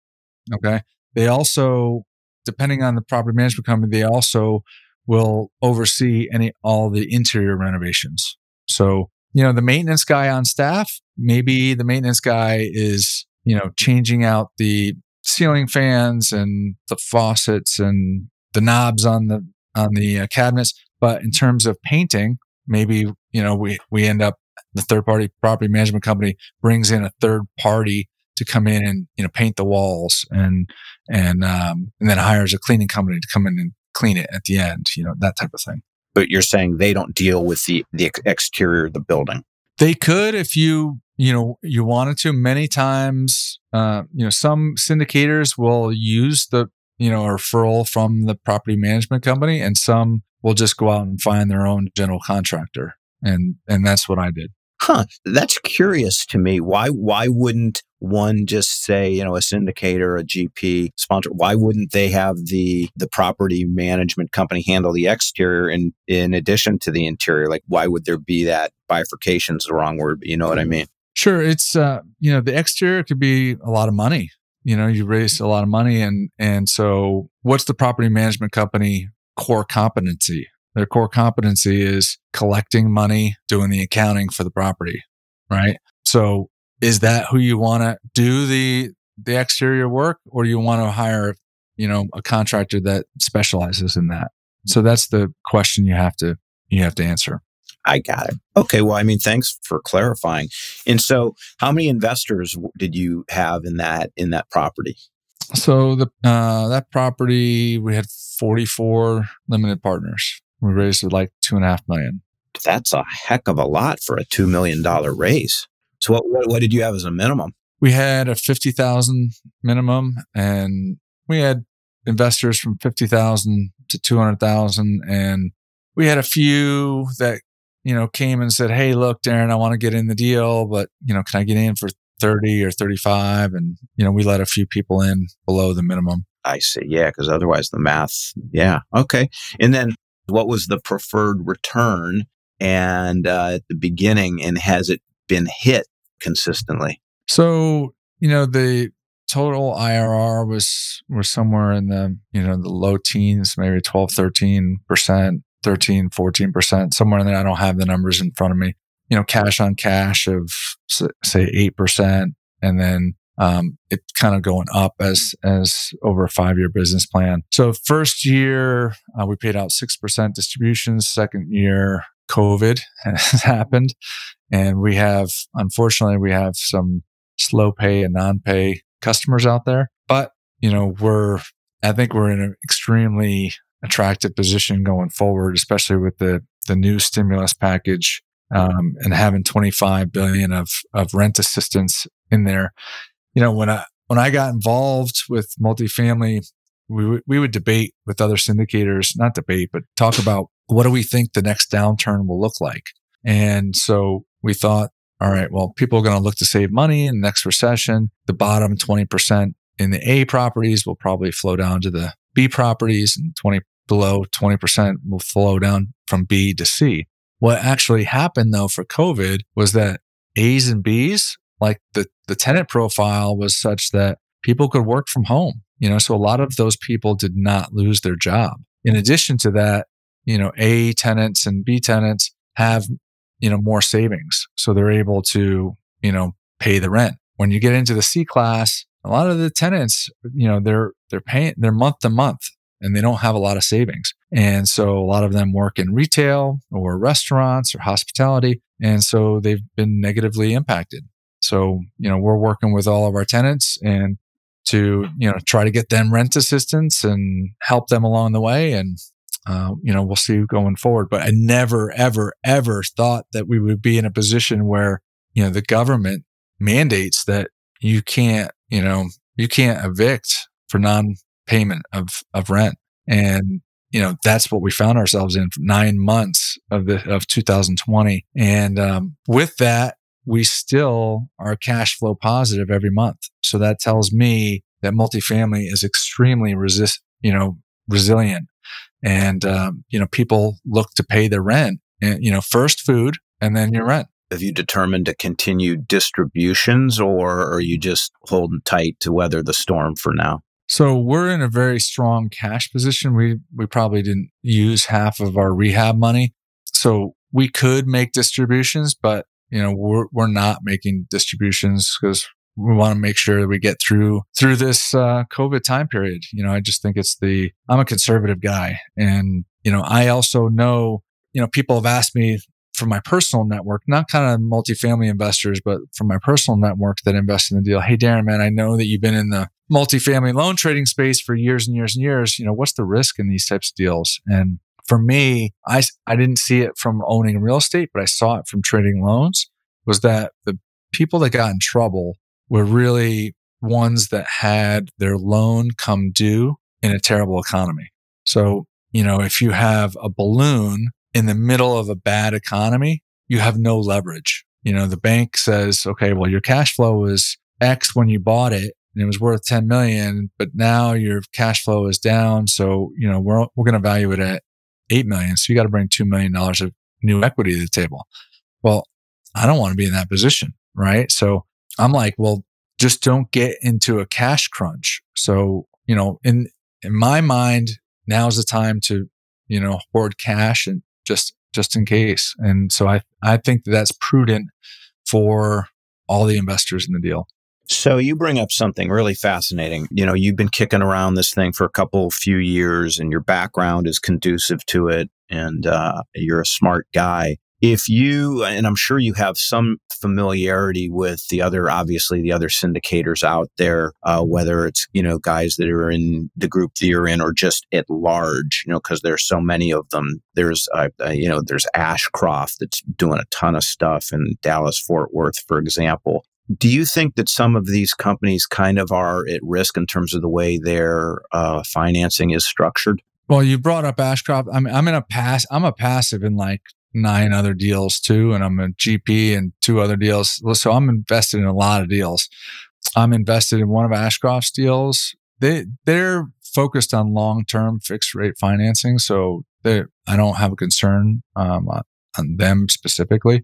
Okay. They also, depending on the property management company, they also will oversee any all the interior renovations. So, you know, the maintenance guy on staff, maybe the maintenance guy is, you know, changing out the ceiling fans and the faucets and the knobs on the on the uh, cabinets, but in terms of painting, maybe, you know, we we end up the third party property management company brings in a third party to come in and you know paint the walls and and um, and then hires a cleaning company to come in and clean it at the end you know that type of thing but you're saying they don't deal with the the exterior of the building. They could if you you know you wanted to. Many times uh, you know some syndicators will use the you know referral from the property management company and some will just go out and find their own general contractor. And and that's what i did Huh, that's curious to me. Why why wouldn't one just say, you know, a syndicator, a GP sponsor, why wouldn't they have the the property management company handle the exterior in in addition to the interior? Like why would there be that bifurcation is the wrong word, but you know what I mean? Sure, it's uh, you know, the exterior could be a lot of money. You know, you raise a lot of money and and so what's the property management company core competency? Their core competency is collecting money, doing the accounting for the property, right? So is that who you want to do the the exterior work or you want to hire, you know, a contractor that specializes in that? So that's the question you have to you have to answer. I got it. Okay. Well, I mean, thanks for clarifying. And so, how many investors did you have in that in that property? So the uh, that property we had forty four limited partners. We raised like two and a half million. That's a heck of a lot for a $2 million raise. So what, what, what did you have as a minimum? We had a 50,000 minimum and we had investors from 50,000 to 200,000 and we had a few that you know came and said hey look Darin I want to get in the deal but you know can I get in for 30 or 35 and you know we let a few people in below the minimum I see yeah cuz otherwise the math yeah okay and then what was the preferred return and uh, at the beginning and has it been hit consistently? So you know the total irr was was somewhere in the you know the low teens maybe 12 13 percent 13 14 percent somewhere in there. I don't have the numbers in front of me. You know cash on cash of say 8 percent and then um, it's kind of going up as as over a five year business plan. So first year uh, we paid out six percent distributions. Second year COVID has happened, and we have unfortunately we have some slow pay and non pay customers out there. But you know we're I think we're in an extremely attractive position going forward, especially with the the new stimulus package um, and having 25 billion of of rent assistance in there you know, when I, when I got involved with multifamily, we, w- we would debate with other syndicators, not debate, but talk about what do we think the next downturn will look like? And so we thought, all right, well, people are going to look to save money in the next recession. The bottom 20% in the A properties will probably flow down to the B properties and 20 below 20% will flow down from B to C. What actually happened though for COVID was that A's and B's, like the, the tenant profile was such that people could work from home. You know, so a lot of those people did not lose their job. In addition to that, you know, A tenants and B tenants have, you know, more savings. So they're able to, you know, pay the rent. When you get into the C class, a lot of the tenants, you know, they're, they're paying, they're month to month and they don't have a lot of savings. And so a lot of them work in retail or restaurants or hospitality. And so they've been negatively impacted. So, you know, we're working with all of our tenants and to, you know, try to get them rent assistance and help them along the way. And, uh, you know, we'll see going forward. But I never, ever, ever thought that we would be in a position where, you know, the government mandates that you can't, you know, you can't evict for non payment of, of rent. And, you know, that's what we found ourselves in nine months of the, of 2020. And, um, with that, we still are cash flow positive every month. So that tells me that multifamily is extremely resist, you know, resilient. And, um, you know, people look to pay their rent and, you know, first food and then your rent. Have you determined to continue distributions or are you just holding tight to weather the storm for now? So we're in a very strong cash position. We we probably didn't use half of our rehab money. So we could make distributions, but you know, we're we're not making distributions because we want to make sure that we get through through this uh, COVID time period. You know, I just think it's the I'm a conservative guy, and you know, I also know you know people have asked me from my personal network, not kind of multifamily investors, but from my personal network that invest in the deal. Hey, Darin, man, I know that you've been in the multifamily loan trading space for years and years and years. You know, what's the risk in these types of deals? And for me, I, I didn't see it from owning real estate, but I saw it from trading loans was that the people that got in trouble were really ones that had their loan come due in a terrible economy. So, you know, if you have a balloon in the middle of a bad economy, you have no leverage. You know, the bank says, okay, well, your cash flow was X when you bought it and it was worth 10 million, but now your cash flow is down. So, you know, we're, we're going to value it at 8 million. So you got to bring $2 million of new equity to the table. Well, I don't want to be in that position. Right. So I'm like, well, just don't get into a cash crunch. So, you know, in, in my mind, now's the time to, you know, hoard cash and just just in case. And so I I think that that's prudent for all the investors in the deal. So you bring up something really fascinating. You know, you've been kicking around this thing for a couple few years and your background is conducive to it and uh, you're a smart guy. If you and i'm sure you have some familiarity with the other obviously the other syndicators out there uh, whether it's you know guys that are in the group that you're in or just at large you know because there's so many of them. There's uh, you know there's ashcroft that's doing a ton of stuff in dallas fort worth for example do you think that some of these companies kind of are at risk in terms of the way their uh, financing is structured well, you brought up Ashcroft. I mean, I'm in a pass. I'm a passive in like nine other deals too, and I'm a GP in two other deals. So I'm invested in a lot of deals. I'm invested in one of Ashcroft's deals. They they're focused on long term fixed rate financing, so they I don't have a concern um, on them specifically.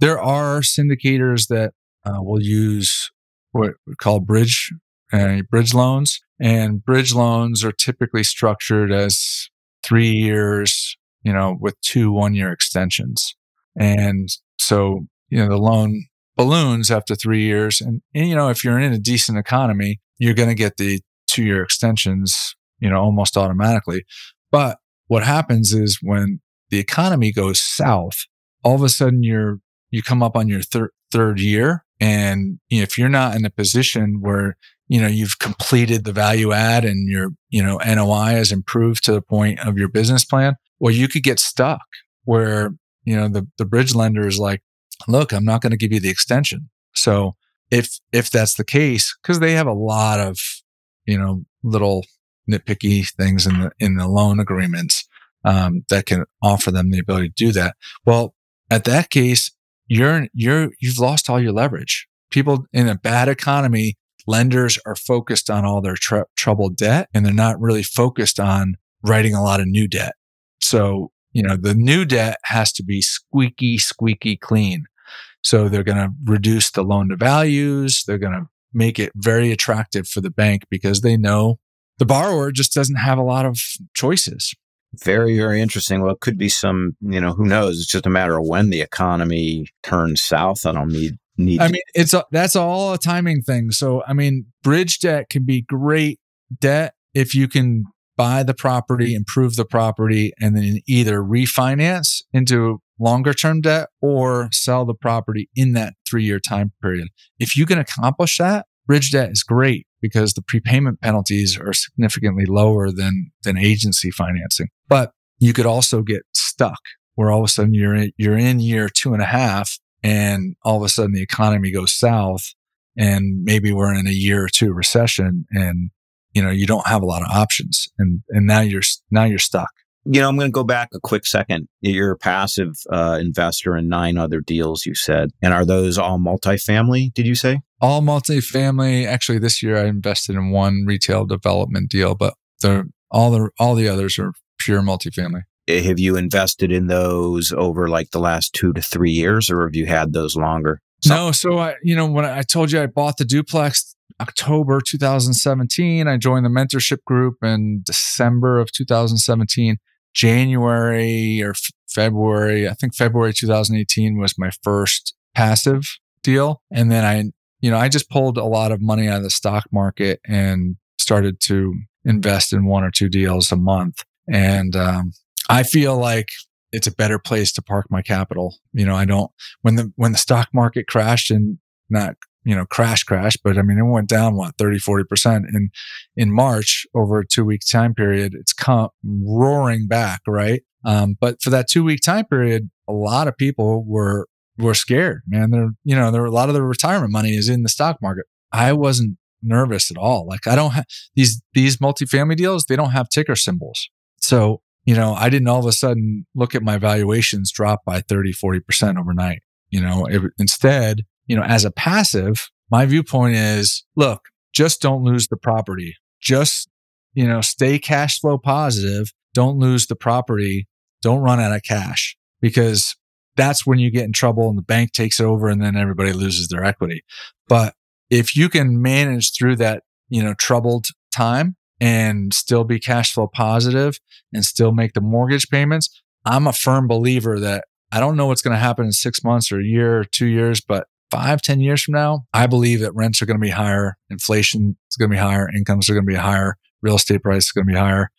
There are syndicators that uh, will use what we call bridge uh, bridge loans, and bridge loans are typically structured as three years you know, with two one year extensions. And so, you know, the loan balloons after three years. And, and you know, if you're in a decent economy, you're going to get the two year extensions, you know, almost automatically. But what happens is when the economy goes south, all of a sudden you're, you come up on your thir- third year. And if you're not in a position where, you know, you've completed the value add and your, you know, NOI has improved to the point of your business plan, well, you could get stuck where, you know, the, the bridge lender is like, look, I'm not going to give you the extension. So if if that's the case, because they have a lot of you know little nitpicky things in the in the loan agreements um, that can offer them the ability to do that. Well, at that case, you're you're you've lost all your leverage. People in a bad economy, lenders are focused on all their tr- troubled debt, and they're not really focused on writing a lot of new debt. So you know the new debt has to be squeaky, squeaky clean. So they're going to reduce the loan to values. They're going to make it very attractive for the bank because they know the borrower just doesn't have a lot of choices. Very, very interesting. Well, it could be some, you know, who knows? It's just a matter of when the economy turns south. I don't need need. I mean, it's a, that's all a timing thing. So, I mean, bridge debt can be great debt if you can buy the property, improve the property, and then either refinance into longer term debt or sell the property in that three year time period. If you can accomplish that, bridge debt is great because the prepayment penalties are significantly lower than than agency financing. But you could also get stuck where all of a sudden you're in, you're in year two and a half and all of a sudden the economy goes south and maybe we're in a year or two recession and you know you don't have a lot of options and and now you're now you're stuck you know, I'm going to go back a quick second. You're a passive uh, investor in nine other deals, you said. And are those all multifamily, did you say? All multifamily. Actually, this year I invested in one retail development deal, but the all the all the others are pure multifamily. Eh, have you invested in those over like the last two to three years, or have you had those longer? So- no, so I, you know, when I told you I bought the duplex October 2017, I joined the mentorship group in December of 2017. January or f- February, I think February 2018 was my first passive deal. And then I, you know, I just pulled a lot of money out of the stock market and started to invest in one or two deals a month. And um, I feel like it's a better place to park my capital. You know, I don't when the when the stock market crashed and not you know, crash crash, but I mean, it went down what 30, 40% in, in March over a two week time period. It's come roaring back. Right. Um, but for that two week time period, a lot of people were, were scared, man. They're, you know, there a lot of the retirement money is in the stock market. I wasn't nervous at all. Like I don't have these, these multifamily deals, they don't have ticker symbols. So, you know, I didn't all of a sudden look at my valuations drop by 30, 40% overnight. You know, it, instead, you know, as a passive, my viewpoint is look, just don't lose the property. Just, you know, stay cash flow positive. Don't lose the property. Don't run out of cash because that's when you get in trouble and the bank takes it over and then everybody loses their equity. But if you can manage through that, you know, troubled time and still be cash flow positive and still make the mortgage payments, I'm a firm believer that I don't know what's going to happen in six months or a year or two years, but five, ten years from now, I believe that rents are going to be higher, inflation is going to be higher, incomes are going to be higher, real estate price is going to be higher.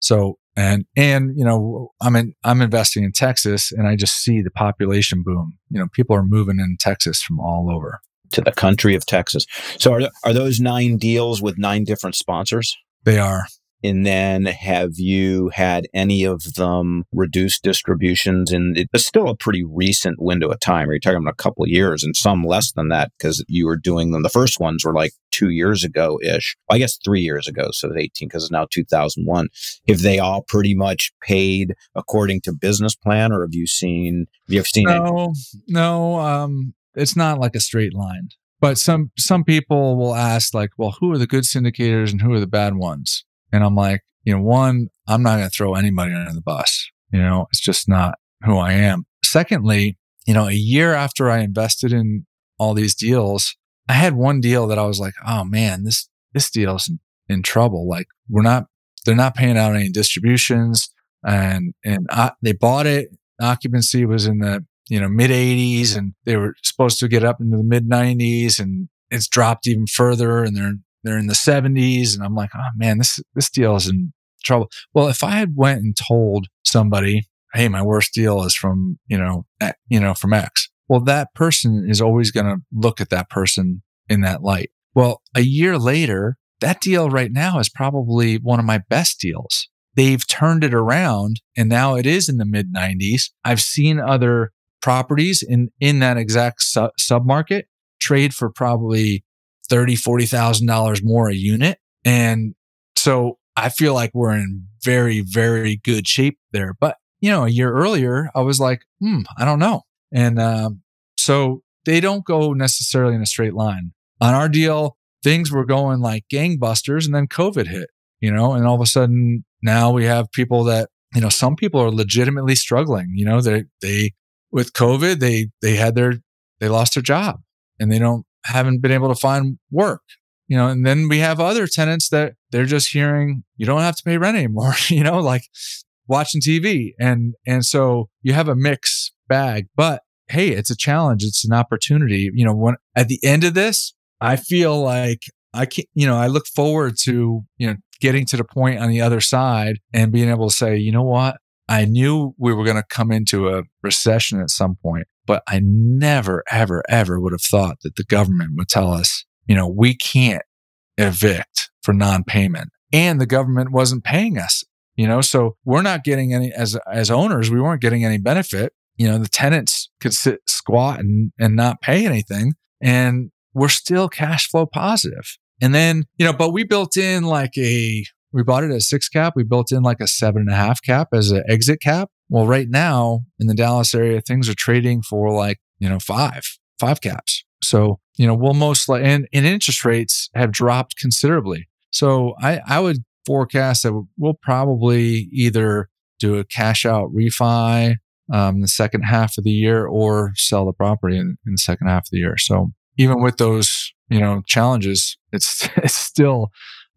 So, and, and, you know, I'm in, I'm investing in Texas and I just see the population boom. You know, people are moving in Texas from all over to the country of Texas. So are, are those nine deals with nine different sponsors? They are. And then have you had any of them reduce distributions? And it's still a pretty recent window of time. Are you talking about a couple of years and some less than that because you were doing them? The first ones were like two years ago ish. I guess three years ago. So 18 because it's now 2001. Have they all pretty much paid according to business plan or have you seen, have you seen No, no. Um, it's not like a straight line but some some people will ask like well who are the good syndicators and who are the bad ones and I'm like, you know, one, I'm not going to throw anybody under the bus. You know, it's just not who I am. Secondly, you know, a year after I invested in all these deals, I had one deal that I was like, oh man, this, this deal's in, in trouble. Like we're not, they're not paying out any distributions and, and I, they bought it. Occupancy was in the, you know, mid 80s and they were supposed to get up into the mid 90s and it's dropped even further and they're they're in the 70s and i'm like oh man this this deal is in trouble. Well if i had went and told somebody hey my worst deal is from you know eh, you know from x well that person is always going to look at that person in that light. Well a year later that deal right now is probably one of my best deals. They've turned it around and now it is in the mid 90s i've seen other properties in in that exact su- sub market trade for probably thirty, forty thousand dollars more a unit. And so I feel like we're in very, very good shape there. But you know, a year earlier, I was like, hmm, I don't know. And um, so they don't go necessarily in a straight line. On our deal, things were going like gangbusters, and then COVID hit. You know, and all of a sudden now we have people that you know some people are legitimately struggling. You know, they they with COVID they they had their they lost their job and they don't haven't been able to find work you know and then we have other tenants that they're just hearing you don't have to pay rent anymore you know like watching tv and and so you have a mix bag but hey it's a challenge. It's an opportunity. You know when at the end of this i feel like i can you know i look forward to you know getting to the point on the other side and being able to say you know what? I knew we were going to come into a recession at some point but i never ever ever would have thought that the government would tell us you know, we can't evict for non-payment and the government wasn't paying us, you know, so we're not getting any as, as owners, we weren't getting any benefit. You know, the tenants could sit squat and, and not pay anything and we're still cash flow positive. And then, you know, but we built in like a, we bought it at six cap. We built in like a seven and a half cap as an exit cap. Well, right now in the Dallas area, things are trading for like, you know, five, five caps. So, you know, we'll most likely, and, and interest rates have dropped considerably. So I, I would forecast that we'll probably either do a cash out refi um, the second half of the year or sell the property in, in the second half of the year. So even with those, you know, challenges, it's, it's still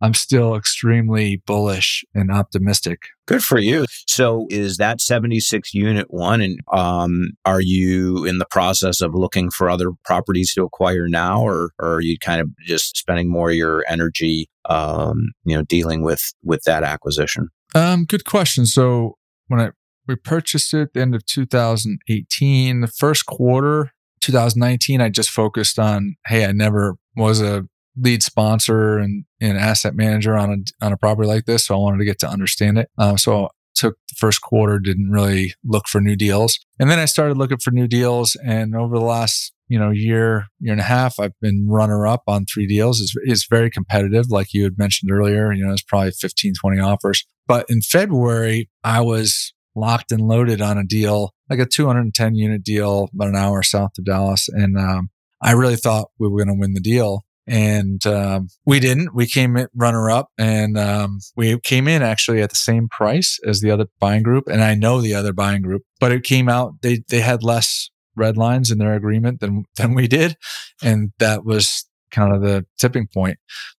I'm still extremely bullish and optimistic. Good for you. So is that 76 unit one? And um, are you in the process of looking for other properties to acquire now, or, or are you kind of just spending more of your energy, um, you know, dealing with with that acquisition? Um, good question. So when I we purchased it at the end of 2018, the first quarter 2019, I just focused on, hey, I never was a lead sponsor and, and asset manager on a on a property like this, so I wanted to get to understand it. Uh, so took the first quarter, didn't really look for new deals, and then I started looking for new deals. And over the last you know year year and a half, I've been runner up on three deals. It's, it's very competitive, like you had mentioned earlier. You know, it's probably 15, 20 offers. But in February, I was locked and loaded on a deal, like a 210 unit deal, about an hour south of Dallas, and um, I really thought we were going to win the deal and um, we didn't. We came runner up, and um, we came in actually at the same price as the other buying group. And I know the other buying group, but it came out they they had less red lines in their agreement than than we did, and that was kind of the tipping point.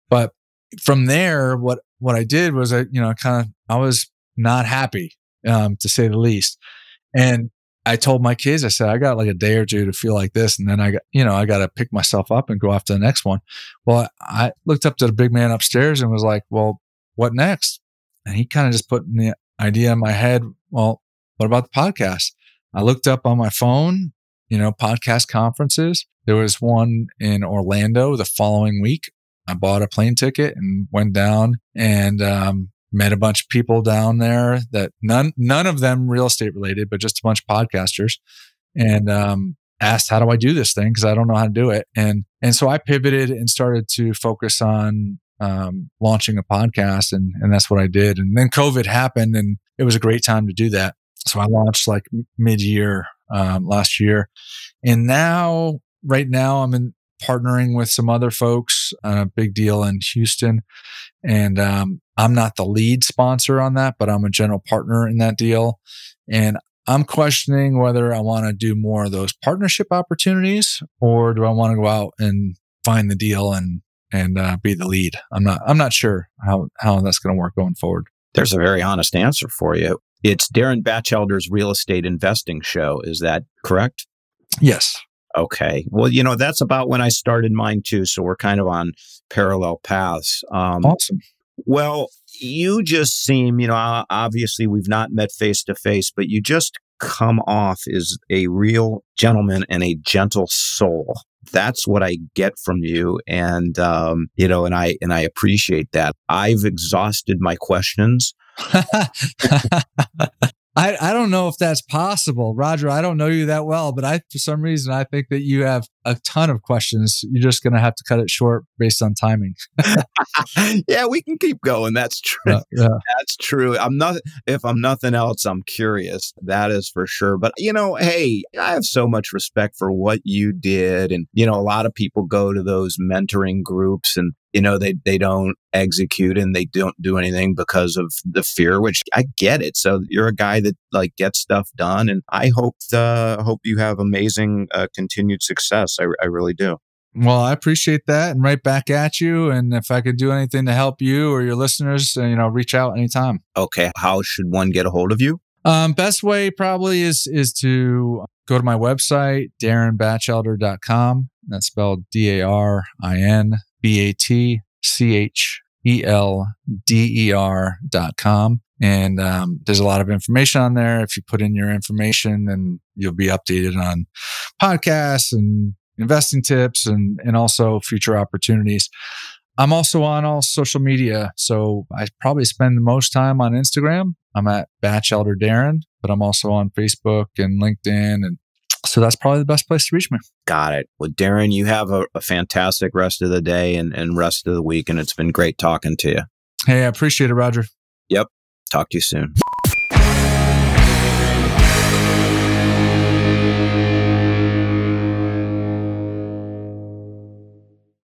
But from there, what what I did was I you know kind of I was not happy um, to say the least, and I told my kids, I said, I got like a day or two to feel like this. And then I got, you know, I got to pick myself up and go off to the next one. Well, I looked up to the big man upstairs and was like, well, what next? And he kind of just put the idea in my head. Well, what about the podcast? I looked up on my phone, you know, podcast conferences. There was one in Orlando the following week. I bought a plane ticket and went down and um, met a bunch of people down there that none none of them real estate related, but just a bunch of podcasters, and um, asked how do I do this thing because I don't know how to do it, and and so I pivoted and started to focus on um, launching a podcast, and and that's what I did. And then COVID happened, and it was a great time to do that. So I launched like mid year um, last year, and now right now I'm in partnering with some other folks, a big deal in Houston. And um, I'm not the lead sponsor on that, but I'm a general partner in that deal. And I'm questioning whether I want to do more of those partnership opportunities or do I want to go out and find the deal and and uh, be the lead. I'm not I'm not sure how how that's going to work going forward. There's a very honest answer for you. It's Darin Batchelder's real estate investing show. Is that correct? Yes. Okay. Well, you know, that's about when I started mine too. So we're kind of on parallel paths. Um, awesome. Well, you just seem, you know, obviously we've not met face to face, but you just come off as a real gentleman and a gentle soul. That's what I get from you. And, um, you know, and I, and I appreciate that. I've exhausted my questions. I, I don't know if that's possible. Roger, I don't know you that well, but I, for some reason, I think that you have a ton of questions. You're just going to have to cut it short based on timing. yeah, we can keep going. That's true. Yeah, yeah. That's true. I'm not, if I'm nothing else, I'm curious. That is for sure. But, you know, hey, I have so much respect for what you did. And, you know, a lot of people go to those mentoring groups and you know they they don't execute and they don't do anything because of the fear which i get it so you're a guy that like gets stuff done and i hope uh hope you have amazing uh, continued success I, I really do well, I appreciate that and right back at you. And if I could do anything to help you or your listeners, uh, you know, reach out anytime. Okay. How should one get a hold of you? Um, best way probably is is to go to my website, darinbatchelder.com. That's spelled D A R I N B A T C H E L D E R dot com. And um, there's a lot of information on there. If you put in your information, then you'll be updated on podcasts and investing tips and, and also future opportunities. I'm also on all social media. So I probably spend the most time on Instagram. I'm at Batchelder Darin, but I'm also on Facebook and LinkedIn and so that's probably the best place to reach me. Got it. Well, Darin, you have a, a fantastic rest of the day and, and rest of the week. And it's been great talking to you. Hey, I appreciate it, Roger. Yep. Talk to you soon.